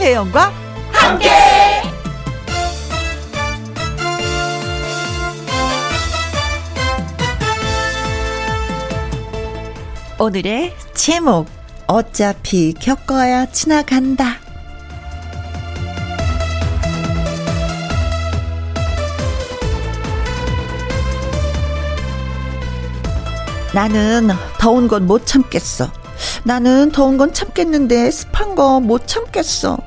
김혜영과 함께. 오늘의 제목 어차피 겪어야 지나간다. 나는 더운 건 못 참겠어. 나는 더운 건 참겠는데 습한 거 못 참겠어.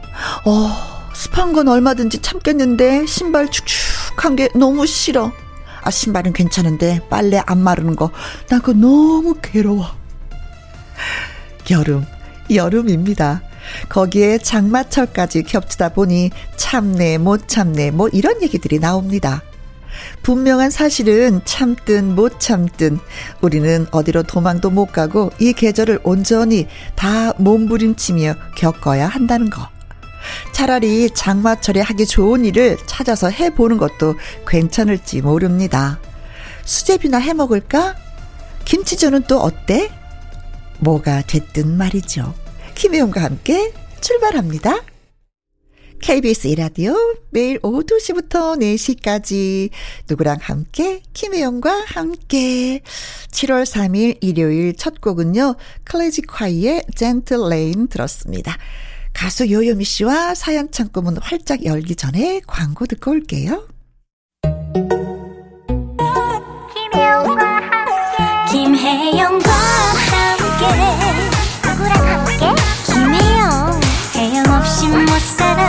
어, 습한 건 얼마든지 참겠는데 신발 축축한 게 너무 싫어. 아, 신발은 괜찮은데 빨래 안 마르는 거. 나 그거 너무 괴로워. 여름, 여름입니다. 거기에 장마철까지 겹치다 보니 참네, 못 참네, 뭐 이런 얘기들이 나옵니다. 분명한 사실은 참든 못 참든 우리는 어디로 도망도 못 가고 이 계절을 온전히 다 몸부림치며 겪어야 한다는 거. 차라리 장마철에 하기 좋은 일을 찾아서 해보는 것도 괜찮을지 모릅니다. 수제비나 해 먹을까? 김치전은 또 어때? 뭐가 됐든 말이죠. 김혜영과 함께 출발합니다. KBS 이라디오 매일 오후 2시부터 4시까지 누구랑 함께 김혜영과 함께 7월 3일 일요일 첫 곡은요. 클래지 콰이의 Gentle Rain 들었습니다. 가수 요요미 씨와 사연 창고 문 활짝 열기 전에 광고 듣고 올게요. 김혜영과 함께. 김혜영과 함께. 누구랑 함께. 김혜영. 혜영 없이 못 살아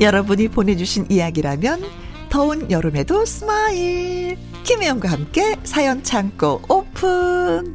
여러분이 보내주신 이야기라면 더운 여름에도 smile. 김혜영과 함께 사연 창고 오픈.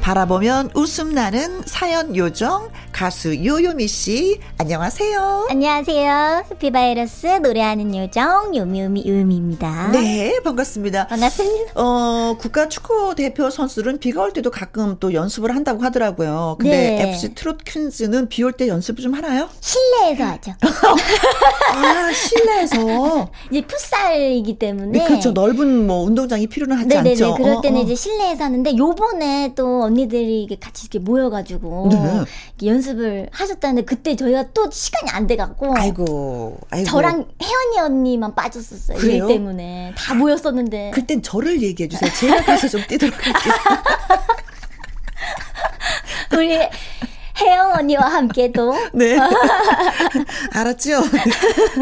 바라보면 웃음 나는 사연 요정 가수 요요미 씨 안녕하세요. 안녕하세요. happy 바이러스 노래하는 요정 요미요미 요미입니다. 네 반갑습니다. 반갑습니다. 어 국가 축구 대표 선수는 비가 올 때도 가끔 또 연습을 한다고 하더라고요. 근데 네. FC 트롯 퀸즈는 비 올 때 연습을 좀 하나요? 실내에서 하죠. 아 실내에서 이제 풋살이기 때문에 네, 그렇죠 넓은 뭐 운동장이 필요는 하지 네네네. 않죠. 그럴 때는 어, 어. 이제 실내에서 하는데 요번에 또 언니들이 같이 이렇게 모여가지고 네. 연 습을 하셨다는데 그때 저희가 또 시간이 안 돼갖고 아이고, 아이고. 저랑 혜연이 언니만 빠졌었어요 그래요? 일 때문에 다 모였었는데 그땐 저를 얘기해 주세요 제가 가서 좀 뛰도록 할게요 우리 혜영 언니와 함께 또. 네. 알았죠?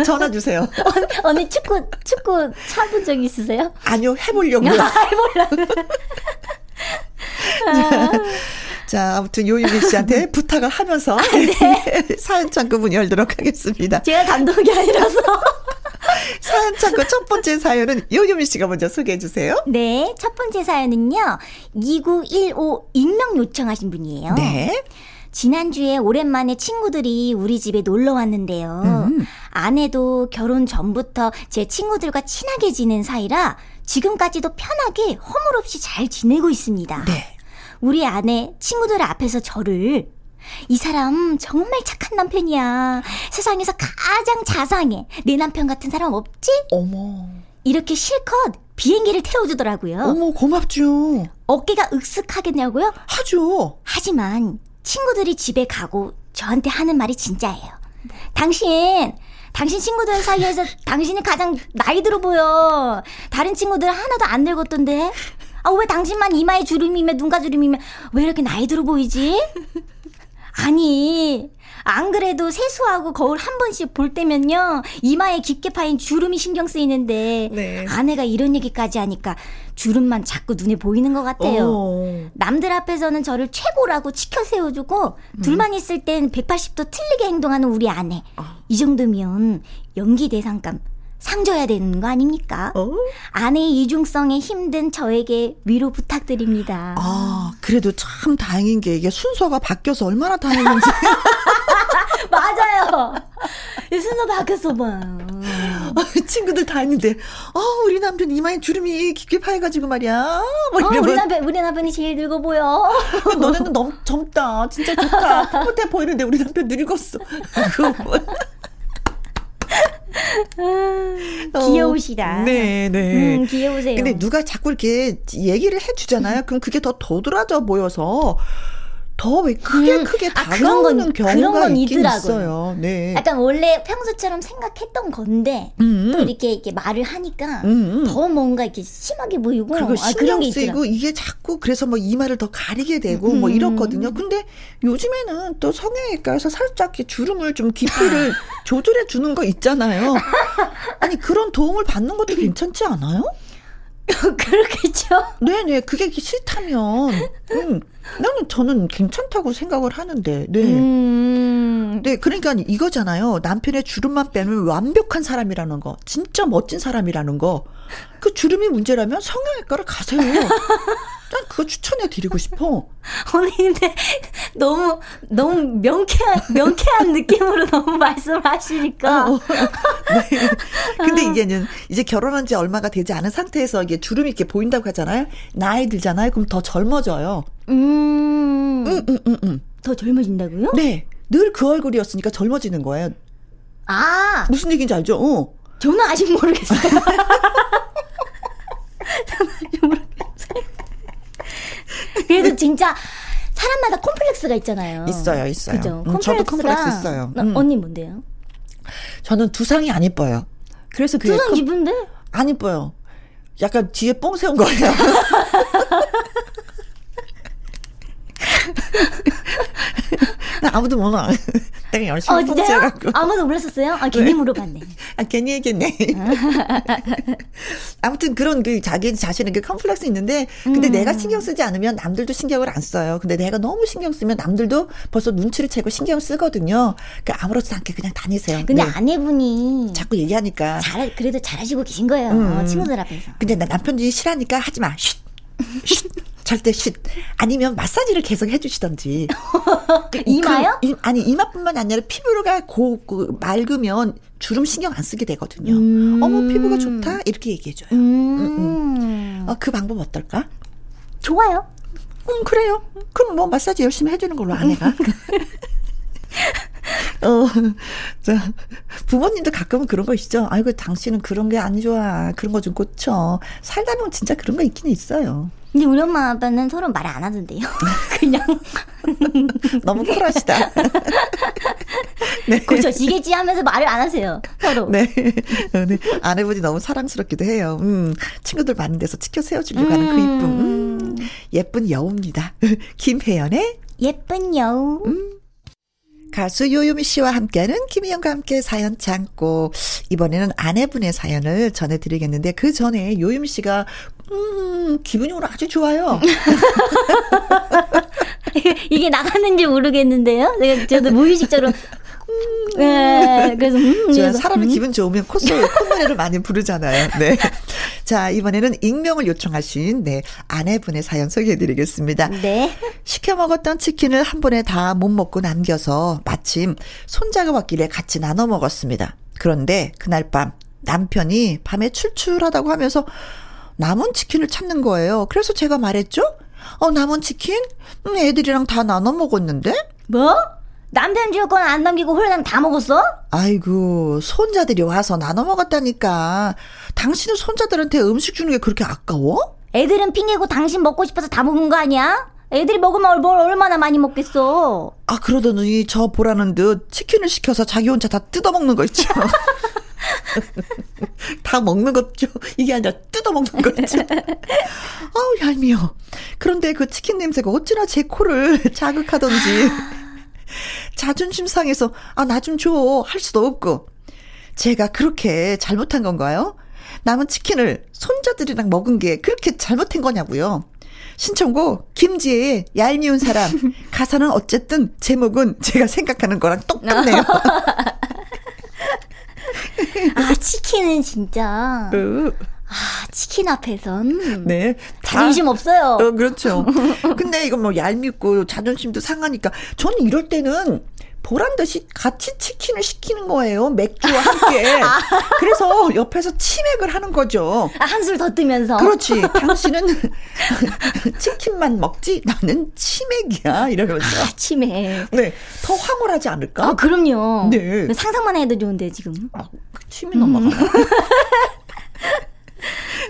전화 주세요. 언니, 언니 축구, 축구 차본 적 있으세요? 아니요, 해보려고요. 해보려고. 자, 아무튼 요유미 씨한테 부탁을 하면서 아, 네. 사연 창구 문 열도록 하겠습니다. 제가 단독이 아니라서. 사연 창구 첫 번째 사연은 요유미 씨가 먼저 소개해 주세요. 네, 첫 번째 사연은요. 2915 익명 요청하신 분이에요. 네. 지난주에 오랜만에 친구들이 우리 집에 놀러 왔는데요. 음. 아내도 결혼 전부터 제 친구들과 친하게 지낸 사이라 지금까지도 편하게 허물 없이 잘 지내고 있습니다. 네. 우리 아내 친구들 앞에서 저를 이 사람 정말 착한 남편이야. 세상에서 가장 자상해. 내 남편 같은 사람 없지? 어머. 이렇게 실컷 비행기를 태워주더라고요. 어머, 고맙죠. 어깨가 으쓱하겠냐고요? 하죠. 하지만 친구들이 집에 가고 저한테 하는 말이 진짜예요. 당신, 당신 친구들 사이에서 당신이 가장 나이 들어 보여. 다른 친구들 하나도 안 늙었던데? 아, 왜 당신만 이마에 주름이며 눈가 주름이며 왜 이렇게 나이 들어 보이지? 아니, 안 그래도 세수하고 거울 한 번씩 볼 때면요 이마에 깊게 파인 주름이 신경 쓰이는데 네. 아내가 이런 얘기까지 하니까 주름만 자꾸 눈에 보이는 것 같아요. 오. 남들 앞에서는 저를 최고라고 치켜 세워주고 음. 둘만 있을 땐 180도 틀리게 행동하는 우리 아내. 어. 이 정도면 연기 대상감 상 줘야 되는 거 아닙니까? 어? 아내의 이중성에 힘든 저에게 위로 부탁드립니다. 아, 그래도 참 다행인 게 이게 순서가 바뀌어서 얼마나 다행인지. 맞아요. 순서 바뀌었어 봐요. 친구들 다 했는데, 어, 우리 남편 이마에 주름이 깊게 파여가지고 말이야. 뭐 어, 우리 남편, 우리 남편이 제일 늙어 보여. 너네는 너무 젊다. 진짜 좋다. 풋풋해 보이는데 우리 남편 늙었어. 어, 귀여우시다. 네, 네. 음, 귀여우세요. 근데 누가 자꾸 이렇게 얘기를 해주잖아요. 그럼 그게 더 도드라져 보여서 더 왜 크게 음. 크게 아, 다가오는 건, 경우가 있긴 있어요. 네. 약간 원래 평소처럼 생각했던 건데 음음. 또 이렇게 이렇게 말을 하니까 음음. 더 뭔가 이렇게 심하게 보이고 그리고 아, 신경 쓰이고 이게 자꾸 그래서 뭐 이마를 더 가리게 되고 뭐 음. 뭐 이렇거든요. 근데 요즘에는 또 성형외과에서 살짝 주름을 좀 깊이를 조절해 주는 거 있잖아요. 아니 그런 도움을 받는 것도 괜찮지 않아요? 그렇겠죠. 네네, 그게 싫다면, 음, 나는 저는 괜찮다고 생각을 하는데, 네. 음. 네, 그러니까 이거잖아요. 남편의 주름만 빼면 완벽한 사람이라는 거, 진짜 멋진 사람이라는 거. 그 주름이 문제라면 성형외과를 가세요. 난 그거 추천해 드리고 싶어. 언니 근데 너무 너무 명쾌한 명쾌한 느낌으로 너무 말씀을 하시니까. 어, 어. 네. 근데 이게는 이제 결혼한 지 얼마가 되지 않은 상태에서 이게 주름이 이렇게 보인다고 하잖아요. 나이 들잖아요. 그럼 더 젊어져요. 음. 음, 음, 음, 음. 더 젊어진다고요? 네. 늘 그 얼굴이었으니까 젊어지는 거예요. 아. 무슨 얘기인지 알죠? 어. 저는 아직 모르겠어요. 저는 아직 모르겠어요. 그래도 진짜 사람마다 콤플렉스가 있잖아요. 있어요, 있어요. 그죠? 음, 저도 콤플렉스 있어요. 음. 언니 뭔데요? 저는 두상이 안 이뻐요. 그래서 그 두상 이쁜데? 안 이뻐요. 약간 뒤에 뽕 세운 거예요. 아무도 몰라. 내가 열심히 어, 뽕세갖고. 아무도 몰랐었어요? 아, 괜히 네. 물어봤네. 아, 괜히 얘기했네. 아무튼 그런 그 자기 자신의 그 컴플렉스 있는데, 근데 음. 내가 신경 쓰지 않으면 남들도 신경을 안 써요. 근데 내가 너무 신경 쓰면 남들도 벌써 눈치를 채고 신경 쓰거든요. 그러니까 아무렇지 않게 그냥 다니세요. 근데 네. 아내분이 자꾸 얘기하니까. 잘, 그래도 잘하시고 계신 거예요. 음. 친구들 앞에서. 근데 남편들이 싫어하니까 하지 마. 쉿. 절대 쉿. 아니면 마사지를 계속 해주시던지. 이마요? 그, 아니, 이마뿐만 아니라 피부가 고, 그, 맑으면 주름 신경 안 쓰게 되거든요. 음. 어머, 피부가 좋다? 이렇게 얘기해줘요. 음. 음, 음. 어, 그 방법 어떨까? 좋아요. 음, 그래요. 그럼 뭐 마사지 열심히 해주는 걸로 아내가. 어, 자, 부모님도 가끔은 그런 거 있죠. 아이고, 당신은 그런 게 안 좋아. 그런 거 좀 고쳐. 살다 보면 진짜 그런 거 있긴 있어요. 근데 우리 엄마 아빠는 서로 말안 하던데요. 그냥. 너무 쿨하시다. 네. 고쳐지겠지 하면서 말을 안 하세요. 서로. 네. 네. 아내분이 너무 사랑스럽기도 해요. 음, 친구들 많은 데서 치켜 세워주려고 하는 그 이쁨. 음, 예쁜 여우입니다. 김혜연의 예쁜 여우. 음. 가수 요요미 씨와 함께하는 김희영과 함께 사연 참고 이번에는 아내분의 사연을 전해드리겠는데 그 전에 요요미 씨가 음 기분이 오늘 아주 좋아요. 이게 나갔는지 모르겠는데요. 내가 저도 무의식적으로 네, 그래서 음, 저 사람이 음. 기분 좋으면 콧소리, 콧노래를 많이 부르잖아요. 네. 자, 이번에는 익명을 요청하신 네, 아내분의 사연 소개해 드리겠습니다. 네. 시켜 먹었던 치킨을 한 번에 다 못 먹고 남겨서 마침 손자가 왔길래 같이 나눠 먹었습니다. 그런데 그날 밤 남편이 밤에 출출하다고 하면서 남은 치킨을 찾는 거예요. 그래서 제가 말했죠? 어, 남은 치킨? 음, 애들이랑 다 나눠 먹었는데? 뭐? 남편 줄 건 안 남기고 홀랑 다 먹었어? 아이고, 손자들이 와서 나눠 먹었다니까. 당신은 손자들한테 음식 주는 게 그렇게 아까워? 애들은 핑계고 당신 먹고 싶어서 다 먹은 거 아니야? 애들이 먹으면 뭘 얼마나 많이 먹겠어? 아, 그러더니 저 보라는 듯 치킨을 시켜서 자기 혼자 다 뜯어먹는 거 있죠. 다 먹는 거죠. 이게 아니라 뜯어먹는 거 있죠. 아우, 얄미워. 그런데 그 치킨 냄새가 어찌나 제 코를 자극하던지. 자존심 상해서 아 나 좀 줘 할 수도 없고 제가 그렇게 잘못한 건가요? 남은 치킨을 손자들이랑 먹은 게 그렇게 잘못한 거냐고요. 신청곡 김지혜의 얄미운 사람 가사는 어쨌든 제목은 제가 생각하는 거랑 똑같네요. 아, 치킨은 진짜. 어. 아, 치킨 앞에선. 네. 자존심 다, 없어요. 어, 그렇죠. 근데 이건 뭐 얄밉고 자존심도 상하니까 저는 이럴 때는 보란 듯이 같이 치킨을 시키는 거예요. 맥주와 함께. 아. 그래서 옆에서 치맥을 하는 거죠. 아, 한술 더 뜨면서. 그렇지. 당신은 치킨만 먹지 나는 치맥이야. 이러면서. 아, 치맥. 네. 더 황홀하지 않을까? 아, 그럼요. 네. 상상만 해도 좋은데 지금. 아, 침이 넘어가. 음.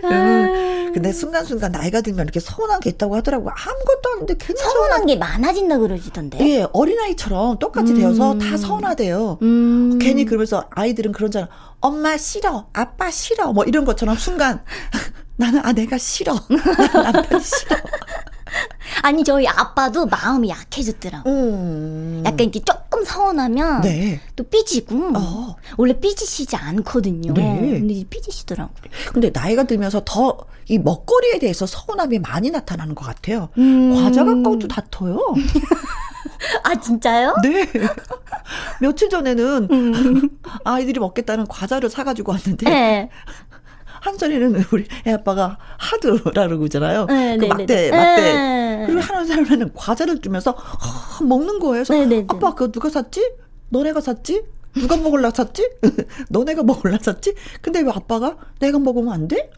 음. 근데 순간순간 나이가 들면 이렇게 서운한 게 있다고 하더라고요. 아무것도 아닌데 괜히 서운한 게 많아진다 그러시던데. 예, 어린아이처럼 똑같이 음. 되어서 다 서운하대요. 음. 괜히 그러면서 아이들은 그런잖아. 엄마 싫어, 아빠 싫어, 뭐 이런 것처럼 순간 나는 아 내가 싫어, 남편 싫어. 아니 저희 아빠도 마음이 약해졌더라고. 음. 약간 이렇게 조금 서운하면 네. 또 삐지고 어. 원래 삐지시지 않거든요. 네. 근데 삐지시더라고. 근데 나이가 들면서 더 이 먹거리에 대해서 서운함이 많이 나타나는 것 같아요. 음. 과자 갖고도 다퉈요. 아 진짜요? 네. 며칠 전에는 음. 아이들이 먹겠다는 과자를 사가지고 왔는데 네. 한 자리는 우리 애 아빠가 하드라 그러잖아요. 네, 그 네, 막대, 네, 네. 막대. 네. 그리고 하는 사람은 과자를 주면서 아, 먹는 거예요. 그래서 네, 네, 아빠 그거 누가 샀지? 너네가 샀지? 누가 먹을라 샀지? 너네가 먹을라 샀지? 근데 왜 아빠가 내가 먹으면 안 돼?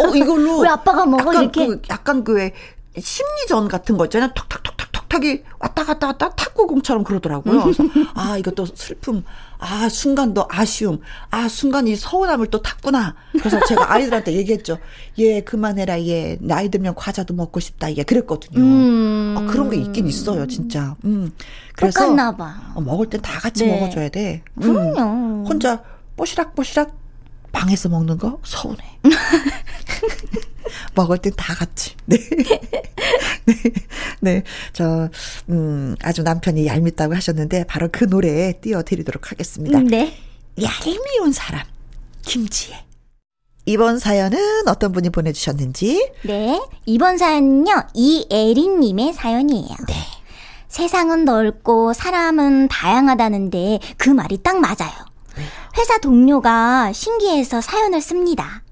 어 이걸로 왜 아빠가 먹어 약간 이렇게 그, 약간 그 심리전 같은 거 있잖아요. 톡톡톡톡 탁탁이 왔다 갔다 왔다 탁구공처럼 그러더라고요. 그래서 아 이것도 슬픔, 아 순간도 아쉬움, 아 순간 이 서운함을 또 탔구나. 그래서 제가 아이들한테 얘기했죠. 얘 그만해라 얘 나이 들면 과자도 먹고 싶다 얘 그랬거든요. 음. 아, 그런 게 있긴 있어요 진짜. 음. 그래서 똑같나 봐. 어, 먹을 땐 다 같이 네. 먹어줘야 돼. 음. 그럼요. 혼자 뽀시락뽀시락 방에서 먹는 거 서운해. 먹을 땐 다 같이. 네. 네. 네. 저, 음, 아주 남편이 얄밉다고 하셨는데, 바로 그 노래 띄워드리도록 하겠습니다. 네. 얄미운 사람, 김지혜. 이번 사연은 어떤 분이 보내주셨는지? 네. 이번 사연은요, 이애린님의 사연이에요. 네. 세상은 넓고 사람은 다양하다는데 그 말이 딱 맞아요. 회사 동료가 신기해서 사연을 씁니다.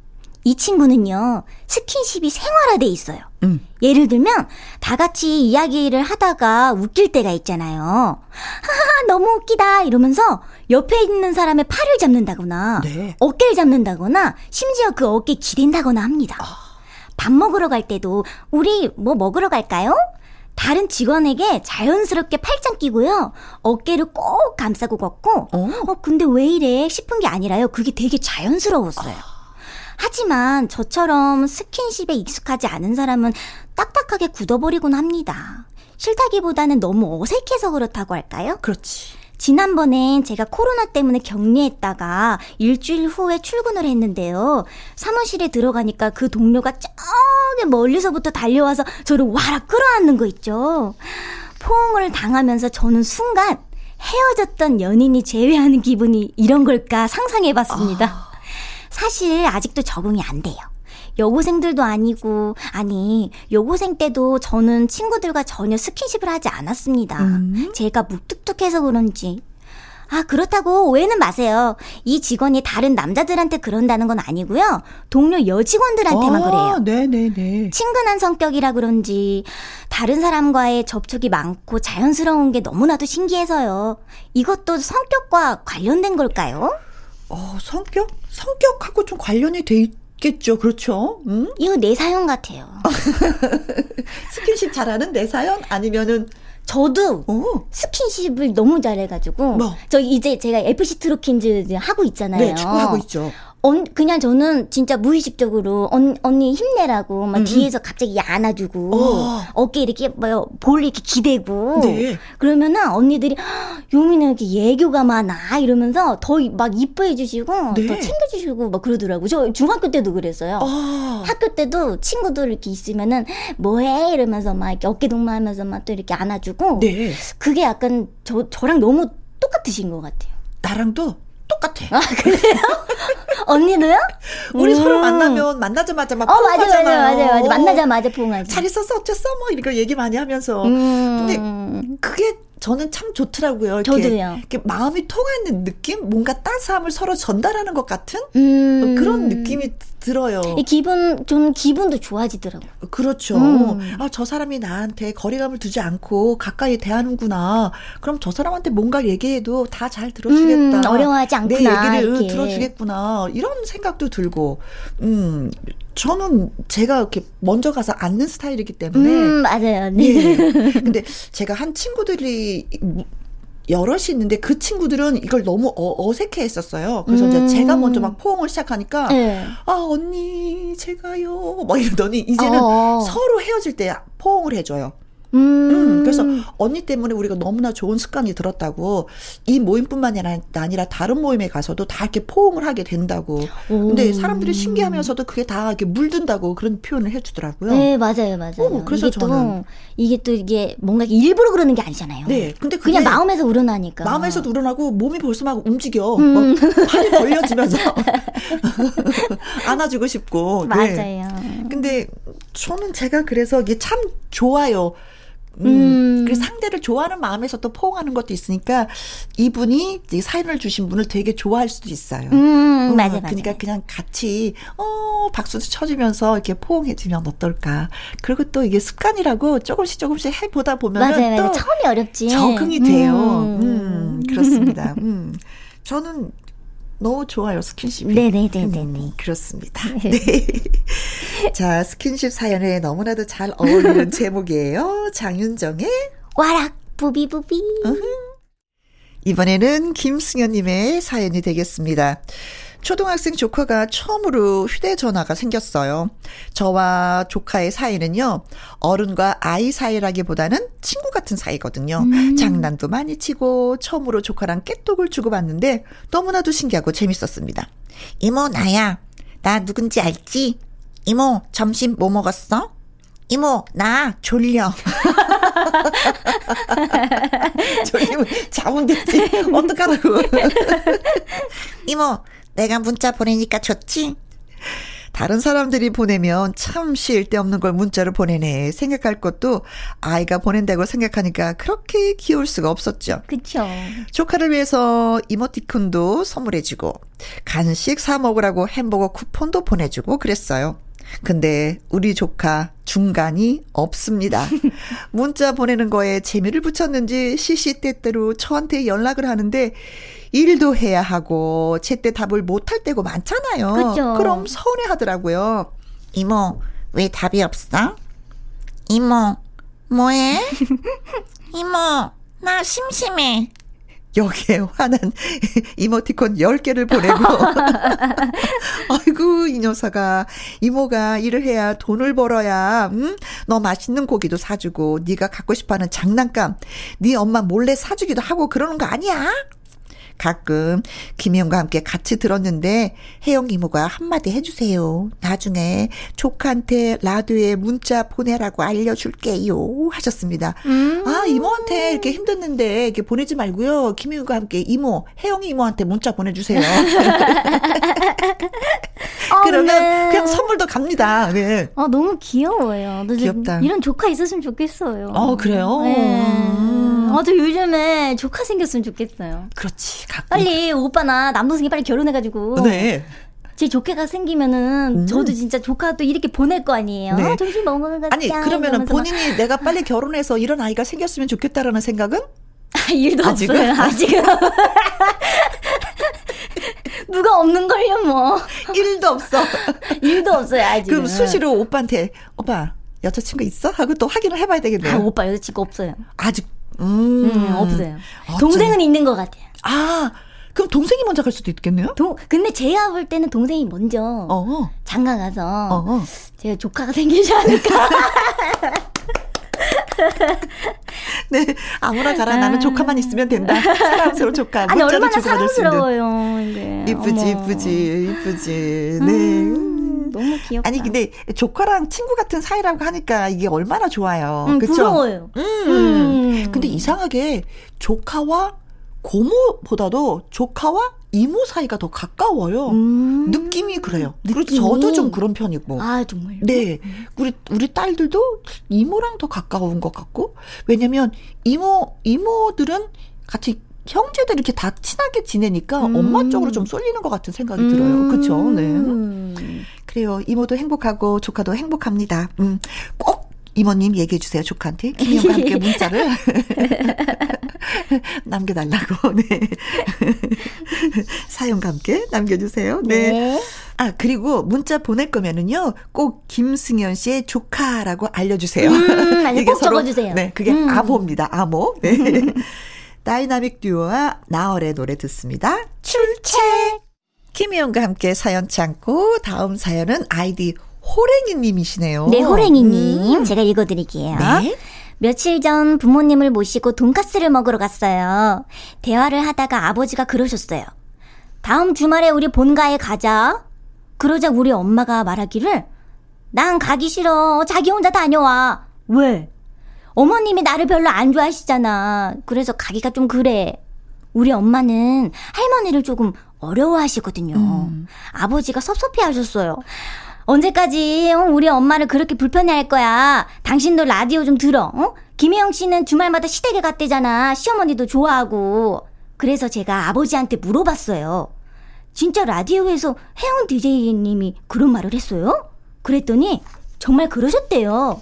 이 친구는요, 스킨십이 생활화돼 있어요. 음. 예를 들면, 다 같이 이야기를 하다가 웃길 때가 있잖아요. 하하, 너무 웃기다! 이러면서 옆에 있는 사람의 팔을 잡는다거나, 네. 어깨를 잡는다거나, 심지어 그 어깨에 기댄다거나 합니다. 아. 밥 먹으러 갈 때도, 우리 뭐 먹으러 갈까요? 다른 직원에게 자연스럽게 팔짱 끼고요. 어깨를 꼭 감싸고 걷고, 어, 어 근데 왜 이래? 싶은 게 아니라요. 그게 되게 자연스러웠어요. 아. 하지만 저처럼 스킨십에 익숙하지 않은 사람은 딱딱하게 굳어버리곤 합니다. 싫다기보다는 너무 어색해서 그렇다고 할까요? 그렇지. 지난번엔 제가 코로나 때문에 격리했다가 일주일 후에 출근을 했는데요. 사무실에 들어가니까 그 동료가 저기 멀리서부터 달려와서 저를 와라 끌어안는 거 있죠. 포옹을 당하면서 저는 순간 헤어졌던 연인이 제외하는 기분이 이런 걸까 상상해 봤습니다. 아... 사실 아직도 적응이 안 돼요. 여고생들도 아니고, 아니, 여고생 때도 저는 친구들과 전혀 스킨십을 하지 않았습니다. 음. 제가 묵뚝뚝해서 그런지. 아, 그렇다고 오해는 마세요. 이 직원이 다른 남자들한테 그런다는 건 아니고요. 동료 여직원들한테만 아, 그래요. 네네네. 친근한 성격이라 그런지, 다른 사람과의 접촉이 많고 자연스러운 게 너무나도 신기해서요. 이것도 성격과 관련된 걸까요? 어, 성격? 성격하고 좀 관련이 돼 있겠죠. 그렇죠. 음? 이거 내 사연 같아요. 스킨십 잘하는 내 사연? 아니면은 저도 오. 스킨십을 너무 잘해가지고 뭐? 저 이제 제가 FC 트로킨즈 하고 있잖아요. 네, 축구 하고 있죠. 언, 그냥 저는 진짜 무의식적으로 언, 언니 힘내라고 막 음, 음. 뒤에서 갑자기 안아주고 어. 깨 이렇게 뭐볼 이렇게 기대고 네. 그러면은 언니들이 요미는 이렇게 예교가 많아 이러면서 더 막 이뻐해 주시고 네. 더 챙겨 주시고 막 그러더라고. 저 중학교 때도 그랬어요. 어. 학교 때도 친구들 이렇게 있으면은 뭐해 이러면서 막 이렇게 어깨 동무하면서 막 또 이렇게 안아주고 네. 그게 약간 저 저랑 너무 똑같으신 것 같아요. 나랑도 똑같아. 아, 그래요? 언니도요? 우리 음. 서로 만나면 만나자마자 막 어, 맞아, 맞아, 맞아, 맞아. 만나자마자 포옹하지. 잘 있었어, 어쨌어? 뭐, 이거 얘기 많이 하면서. 음. 근데 그게 저는 참 좋더라고요. 이렇게, 저도요. 이렇게 마음이 통하는 느낌, 뭔가 따스함을 서로 전달하는 것 같은 음. 그런 느낌이 들어요. 기분 좀 기분도 좋아지더라고. 그렇죠. 음. 아저 사람이 나한테 거리감을 두지 않고 가까이 대하는구나. 그럼 저 사람한테 뭔가 얘기해도 다 잘 들어주겠다. 음, 어려워하지 않구나. 내 얘기를 이렇게. 들어주겠구나. 이런 생각도 들고, 음 저는 제가 이렇게 먼저 가서 앉는 스타일이기 때문에. 음, 맞아요. 네. 네. 근데 제가 한 친구들이 여럿이 있는데 그 친구들은 이걸 너무 어, 색해 했었어요. 그래서 음. 제가 먼저 막 포옹을 시작하니까 네. 아 언니 제가요 막 이러더니 이제는 어. 서로 헤어질 때 포옹을 해줘요. 음. 음. 그래서 언니 때문에 우리가 너무나 좋은 습관이 들었다고 이 모임뿐만이 아니라 다른 모임에 가서도 다 이렇게 포옹을 하게 된다고. 오. 근데 사람들이 신기하면서도 그게 다 이렇게 물든다고 그런 표현을 해주더라고요. 네 맞아요 맞아요. 오, 그래서 이게 저는 또, 이게 또 이게 뭔가 일부러 그러는 게 아니잖아요. 네, 근데 그냥 마음에서 우러나니까. 마음에서도 우러나고 몸이 벌써 막 움직여. 음. 막 팔이 벌려지면서 안아주고 싶고. 네. 맞아요. 네. 근데 저는 제가 그래서 이게 참 좋아요. 음. 그 상대를 좋아하는 마음에서 또 포옹하는 것도 있으니까 이분이 사연을 주신 분을 되게 좋아할 수도 있어요. 음, 어, 맞아, 맞아. 그러니까 그냥 같이 어 박수도 쳐주면서 이렇게 포옹해주면 어떨까. 그리고 또 이게 습관이라고 조금씩 조금씩 해보다 보면 맞아요, 맞아요. 처음이 어렵지. 적응이 돼요. 음, 음 그렇습니다. 음. 저는 너무 좋아요, 스킨십이. 네네네네. 음, 그렇습니다. 네. 네. 자, 스킨십 사연에 너무나도 잘 어울리는 제목이에요. 장윤정의 와락 부비부비. 이번에는 김승현님의 사연이 되겠습니다. 초등학생 조카가 처음으로 휴대전화가 생겼어요. 저와 조카의 사이는요, 어른과 아이 사이라기보다는 친구 같은 사이거든요. 음. 장난도 많이 치고, 처음으로 조카랑 깨똑을 주고받는데, 너무나도 신기하고 재밌었습니다. 이모, 나야. 나 누군지 알지? 이모, 점심 뭐 먹었어? 이모, 나 졸려. 졸리면 자면 되지. 어떡하라고. 이모, 내가 문자 보내니까 좋지? 다른 사람들이 보내면 참 쓸데없는 걸 문자로 보내네 생각할 것도 아이가 보낸다고 생각하니까 그렇게 귀여울 수가 없었죠. 그렇죠. 조카를 위해서 이모티콘도 선물해주고 간식 사 먹으라고 햄버거 쿠폰도 보내주고 그랬어요. 근데 우리 조카 중간이 없습니다. 문자 보내는 거에 재미를 붙였는지 시시때때로 저한테 연락을 하는데 일도 해야 하고 제때 답을 못할 때고 많잖아요. 그쵸. 그럼 서운해 하더라고요. 이모, 왜 답이 없어? 이모, 뭐해? 이모, 나 심심해. 여기에 화난 이모티콘 10개를 보내고 아이고 이 녀석아 이모가 일을 해야 돈을 벌어야 음? 너 맛있는 고기도 사주고 네가 갖고 싶어하는 장난감 네 엄마 몰래 사주기도 하고 그러는 거 아니야? 가끔 김희영과 함께 같이 들었는데 혜영 이모가 한마디 해주세요. 나중에 조카한테 라디오에 문자 보내라고 알려줄게요. 하셨습니다. 음. 아 이모한테 이렇게 힘들는데 이렇게 보내지 말고요. 김희영과 함께 이모 혜영 이모한테 문자 보내주세요. 아, 그러면 네. 그냥 선물도 갑니다. 네. 아 너무 귀여워요. 귀엽다. 이런 조카 있었으면 좋겠어요. 어 그래요. 네. 음. 아저 요즘에 조카 생겼으면 좋겠어요. 그렇지. 가끔. 빨리 오빠 나 남동생이 빨리 결혼해가지고. 네. 제 조카가 생기면은 음. 저도 진짜 조카 또 이렇게 보낼 거 아니에요. 네. 아, 점심 먹는 거 아니 그러면은 본인이 막. 내가 빨리 결혼해서 이런 아이가 생겼으면 좋겠다라는 생각은? 아, 일도 아직은? 없어요. 아직은. 누가 없는 걸요 뭐. 일도 없어. 일도 없어요 아직. 그럼 수시로 오빠한테 오빠 여자친구 있어? 하고 또 확인을 해봐야 되겠네요. 아, 오빠 여자친구 없어요. 아직 음, 음 없어요. 아, 동생은 있는 것 같아요. 아, 그럼 동생이 먼저 갈 수도 있겠네요? 동, 근데 제가 볼 때는 동생이 먼저 어 장가 가서 어 제가 조카가 생기지 않을까. 네, 아무나 가라. 나는 조카만 있으면 된다. 사랑스러운 조카. 아니, 얼마나 사랑스러워요. 이쁘지, 이쁘지, 이쁘지. 네. 음, 너무 귀엽다. 아니, 근데 조카랑 친구 같은 사이라고 하니까 이게 얼마나 좋아요. 음, 그쵸? 부러워요. 음. 음. 근데 이상하게 조카와 고모보다도 조카와 이모 사이가 더 가까워요. 음. 느낌이 그래요. 느낌이. 그리고 저도 좀 그런 편이고. 아, 정말. 네. 우리, 우리 딸들도 이모랑 더 가까운 것 같고. 왜냐면 이모, 이모들은 같이 형제들 이렇게 다 친하게 지내니까 음. 엄마 쪽으로 좀 쏠리는 것 같은 생각이 음. 들어요. 그렇죠? 네. 그래요. 이모도 행복하고 조카도 행복합니다. 음. 꼭 이모님 얘기해 주세요. 조카한테. 김희영과 함께 문자를 남겨달라고. 네. 사연과 함께 남겨주세요. 네. 네. 아, 그리고 문자 보낼 거면은요, 꼭 김승현 씨의 조카라고 알려주세요. 음, 이게 꼭 서로, 적어주세요. 네, 그게 음. 아모입니다. 아모. 네. 다이나믹 듀오와 나얼의 노래 듣습니다. 출첵! 김혜영과 함께 사연 창고 다음 사연은 아이디 호랭이님이시네요. 네, 호랭이님. 음. 제가 읽어드릴게요. 네? 며칠 전 부모님을 모시고 돈까스를 먹으러 갔어요. 대화를 하다가 아버지가 그러셨어요. 다음 주말에 우리 본가에 가자. 그러자 우리 엄마가 말하기를 난 가기 싫어. 자기 혼자 다녀와. 왜? 어머님이 나를 별로 안 좋아하시잖아. 그래서 가기가 좀 그래. 우리 엄마는 할머니를 조금 어려워하시거든요. 음. 아버지가 섭섭해 하셨어요. 언제까지 어? 우리 엄마를 그렇게 불편해 할 거야. 당신도 라디오 좀 들어. 어? 김혜영 씨는 주말마다 시댁에 갔대잖아. 시어머니도 좋아하고. 그래서 제가 아버지한테 물어봤어요. 진짜 라디오에서 혜영 DJ님이 그런 말을 했어요? 그랬더니 정말 그러셨대요.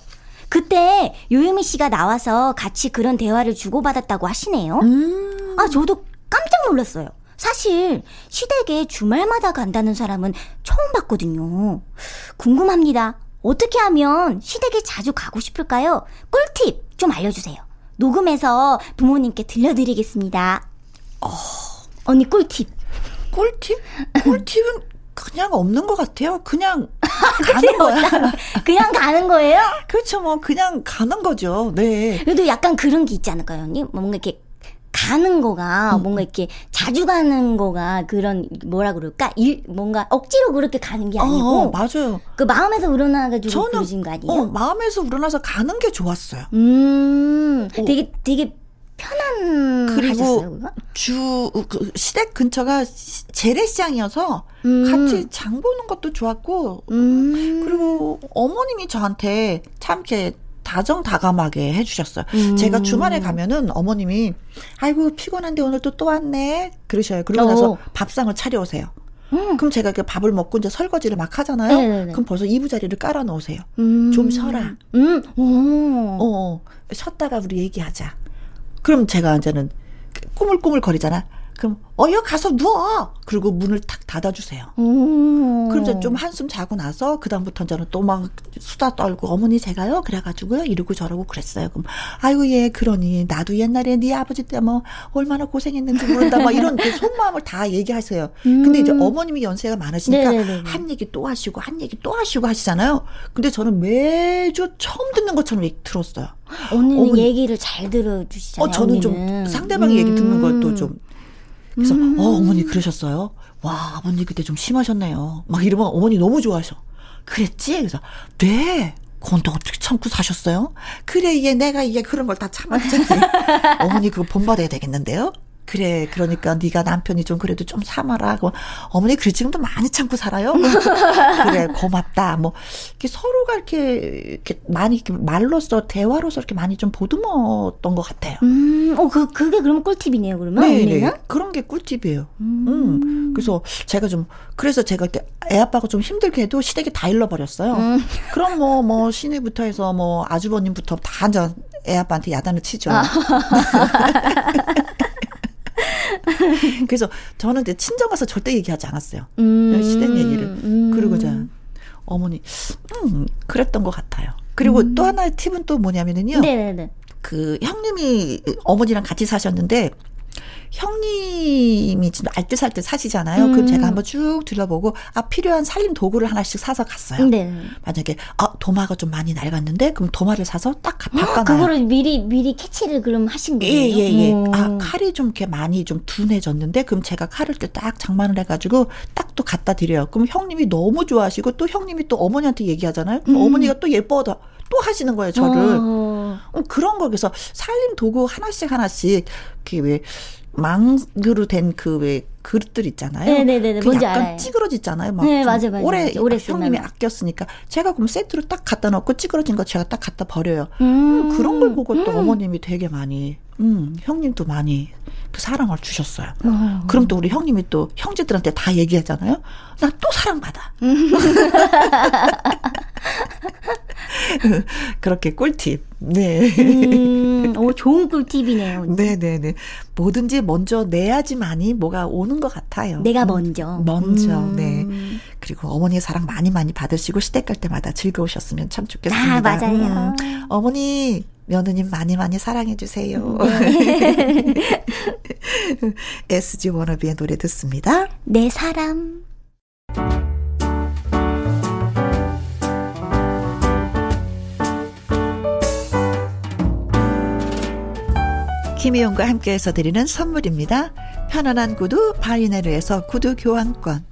그때 요유미 씨가 나와서 같이 그런 대화를 주고받았다고 하시네요. 음. 아, 저도 깜짝 놀랐어요. 사실 시댁에 주말마다 간다는 사람은 처음 봤거든요. 궁금합니다. 어떻게 하면 시댁에 자주 가고 싶을까요? 꿀팁 좀 알려주세요. 녹음해서 부모님께 들려드리겠습니다. 어... 언니 꿀팁. 꿀팁? 꿀팁은 그냥 없는 것 같아요. 그냥 가는 거야. 그냥 가는 거예요? 그렇죠. 뭐 그냥 가는 거죠. 네. 그래도 약간 그런 게 있지 않을까요, 언니? 뭔가 이렇게 가는 거가 음. 뭔가 이렇게 자주 가는 거가 그런 뭐라 그럴까 일 뭔가 억지로 그렇게 가는 게 아니고 어, 어, 맞아요. 그 마음에서 우러나가지고 저는, 그러신 거 아니에요? 어, 마음에서 우러나서 가는 게 좋았어요. 음, 어. 되게 되게 편한 그리고 주 그 시댁 근처가 재래시장이어서 음. 같이 장 보는 것도 좋았고 음. 그리고 어머님이 저한테 참 이렇게 다정다감하게 해주셨어요. 음. 제가 주말에 가면은 어머님이 아이고 피곤한데 오늘 또 또 왔네 그러셔요. 그러고 나서 어. 밥상을 차려오세요. 음. 그럼 제가 그 밥을 먹고 이제 설거지를 막 하잖아요. 네네네. 그럼 벌써 이부자리를 깔아 놓으세요. 음. 좀 쉬어라. 음. 어, 어, 쉬었다가 우리 얘기하자. 그럼 제가 이제는 꾸물꾸물 거리잖아. 그럼 어여 가서 누워. 그리고 문을 탁 닫아주세요. 음. 그럼 이제 좀 한숨 자고 나서 그 다음부터 저는 또 막 수다 떨고 어머니 제가요 그래가지고요 이러고 저러고 그랬어요. 그럼 아이고 얘 그러니 나도 옛날에 네 아버지 때 뭐 얼마나 고생했는지 모른다 막 이런 그 속마음을 다 얘기하세요. 음. 근데 이제 어머님이 연세가 많으시니까 네네네. 한 얘기 또 하시고 한 얘기 또 하시고 하시잖아요. 근데 저는 매주 처음 듣는 것처럼 들었어요. 언니는 어머니. 얘기를 잘 들어주시잖아요. 어, 저는 언니는. 좀 상대방의 음. 얘기 듣는 것도 좀 그래서 음. 어 어머니 그러셨어요? 와 아버님 그때 좀 심하셨네요. 막 이러면 어머니 너무 좋아하셔. 그랬지? 그래서 네. 그건 또 어떻게 참고 사셨어요? 그래, 이게 내가 이게 그런 걸 다 참았지. 어머니 그거 본받아야 되겠는데요? 그래 그러니까 네가 남편이 좀 그래도 좀 참아라 고 어머니 그래 지금도 많이 참고 살아요 그래 고맙다 뭐 이렇게 서로가 이렇게 이렇게 많이 이렇게 말로써 대화로서 이렇게 많이 좀 보듬었던 것 같아요. 음 어그 그게 그러면 꿀팁이네요 그러면 네, 네 그런 게 꿀팁이에요. 음. 음. 그래서 제가 좀 그래서 제가 이렇게 애 아빠가 좀 힘들게 해도 시댁에 다 일러버렸어요. 음. 그럼 뭐뭐 뭐 시내부터 해서 뭐 아주버님부터 다 앉아 애 아빠한테 야단을 치죠. 아. 그래서 저는 이제 친정 가서 절대 얘기하지 않았어요. 음. 시댁 얘기를. 음. 그리고 자 어머니, 음, 그랬던 것 같아요. 그리고 음. 또 하나의 팁은 또 뭐냐면은요. 네네네. 그 형님이 어머니랑 같이 사셨는데 형님이 지금 알뜰살뜰 사시잖아요. 음. 그럼 제가 한번 쭉 둘러보고 아 필요한 살림 도구를 하나씩 사서 갔어요. 네. 만약에 아 도마가 좀 많이 낡았는데 그럼 도마를 사서 딱 바꿔놔요. 그거를 미리 미리 캐치를 그럼 하신 거예요? 예예예. 예, 예. 아 칼이 좀 이렇게 많이 좀 둔해졌는데 그럼 제가 칼을 딱 장만을 해가지고 딱 또 갖다 드려요. 그럼 형님이 너무 좋아하시고 또 형님이 또 어머니한테 얘기하잖아요. 그럼 음. 어머니가 또 예뻐다. 또 하시는 거예요, 저를. 어. 어, 그런 거, 그래서 살림 도구 하나씩 하나씩, 그게 왜, 망으로 된 그 왜 그릇들 있잖아요. 네네네. 그 뭔지 약간 알아요. 찌그러지잖아요. 막 네, 좀 맞아요, 맞아요, 오래. 오래 형님이 쓰면. 아꼈으니까 제가 그럼 세트로 딱 갖다 놓고 찌그러진 거 제가 딱 갖다 버려요. 음. 음, 그런 걸 보고 또 어머님이 되게 많이, 음, 형님도 많이 그 사랑을 주셨어요. 어. 그럼 또 우리 형님이 또 형제들한테 다 얘기하잖아요. 나 또 사랑받아. 그렇게 꿀팁. 네. 음, 오, 좋은 꿀팁이네요. 네네네. 뭐든지 먼저 내야지만이 뭐가 오는 것 같아요. 내가 음, 먼저. 먼저, 음. 네. 그리고 어머니의 사랑 많이 많이 받으시고 시댁 갈 때마다 즐거우셨으면 참 좋겠습니다. 아, 맞아요. 음, 어머니, 며느님 많이 많이 사랑해 주세요. 네. SG 워너비의 노래 듣습니다. 내 사람. 김희용과 함께해서 드리는 선물입니다. 편안한 구두 바이네르에서 구두 교환권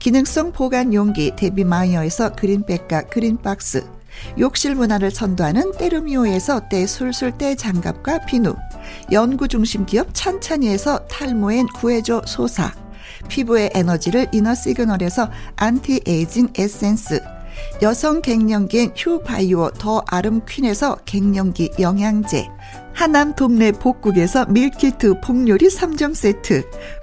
기능성 보관 용기 데비마이어에서 그린백과 그린박스 욕실 문화를 선도하는 때르미오에서 때술술 때장갑과 비누 연구중심 기업 찬찬이에서 탈모엔 구해줘 소사 피부의 에너지를 이너 시그널에서 안티에이징 에센스 여성 갱년기엔 휴바이오 더 아름 퀸에서 갱년기 영양제 하남 동네 복국에서 meal kit 폭요리 3종 세트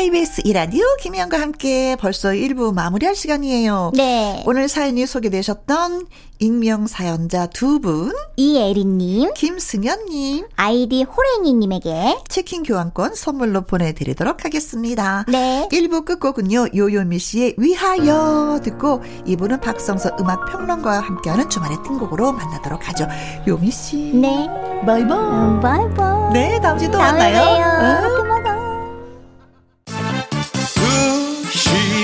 KBS 이라디오 김혜영과 함께 벌써 1부 마무리할 시간이에요. 네. 오늘 사연이 소개되셨던 익명 사연자 두 분. 이예린님. 김승현님. 아이디 호랭이님에게. 치킨 교환권 선물로 보내드리도록 하겠습니다. 네. 1부 끝곡은요, 요요미 씨의 위하여 듣고 2부는 박성서 음악평론가와 함께하는 주말의 뜬곡으로 만나도록 하죠. 요미 씨. 네. 바이바이. 바이바이. 네, 다음 주에 또 만나요. 또 만나요.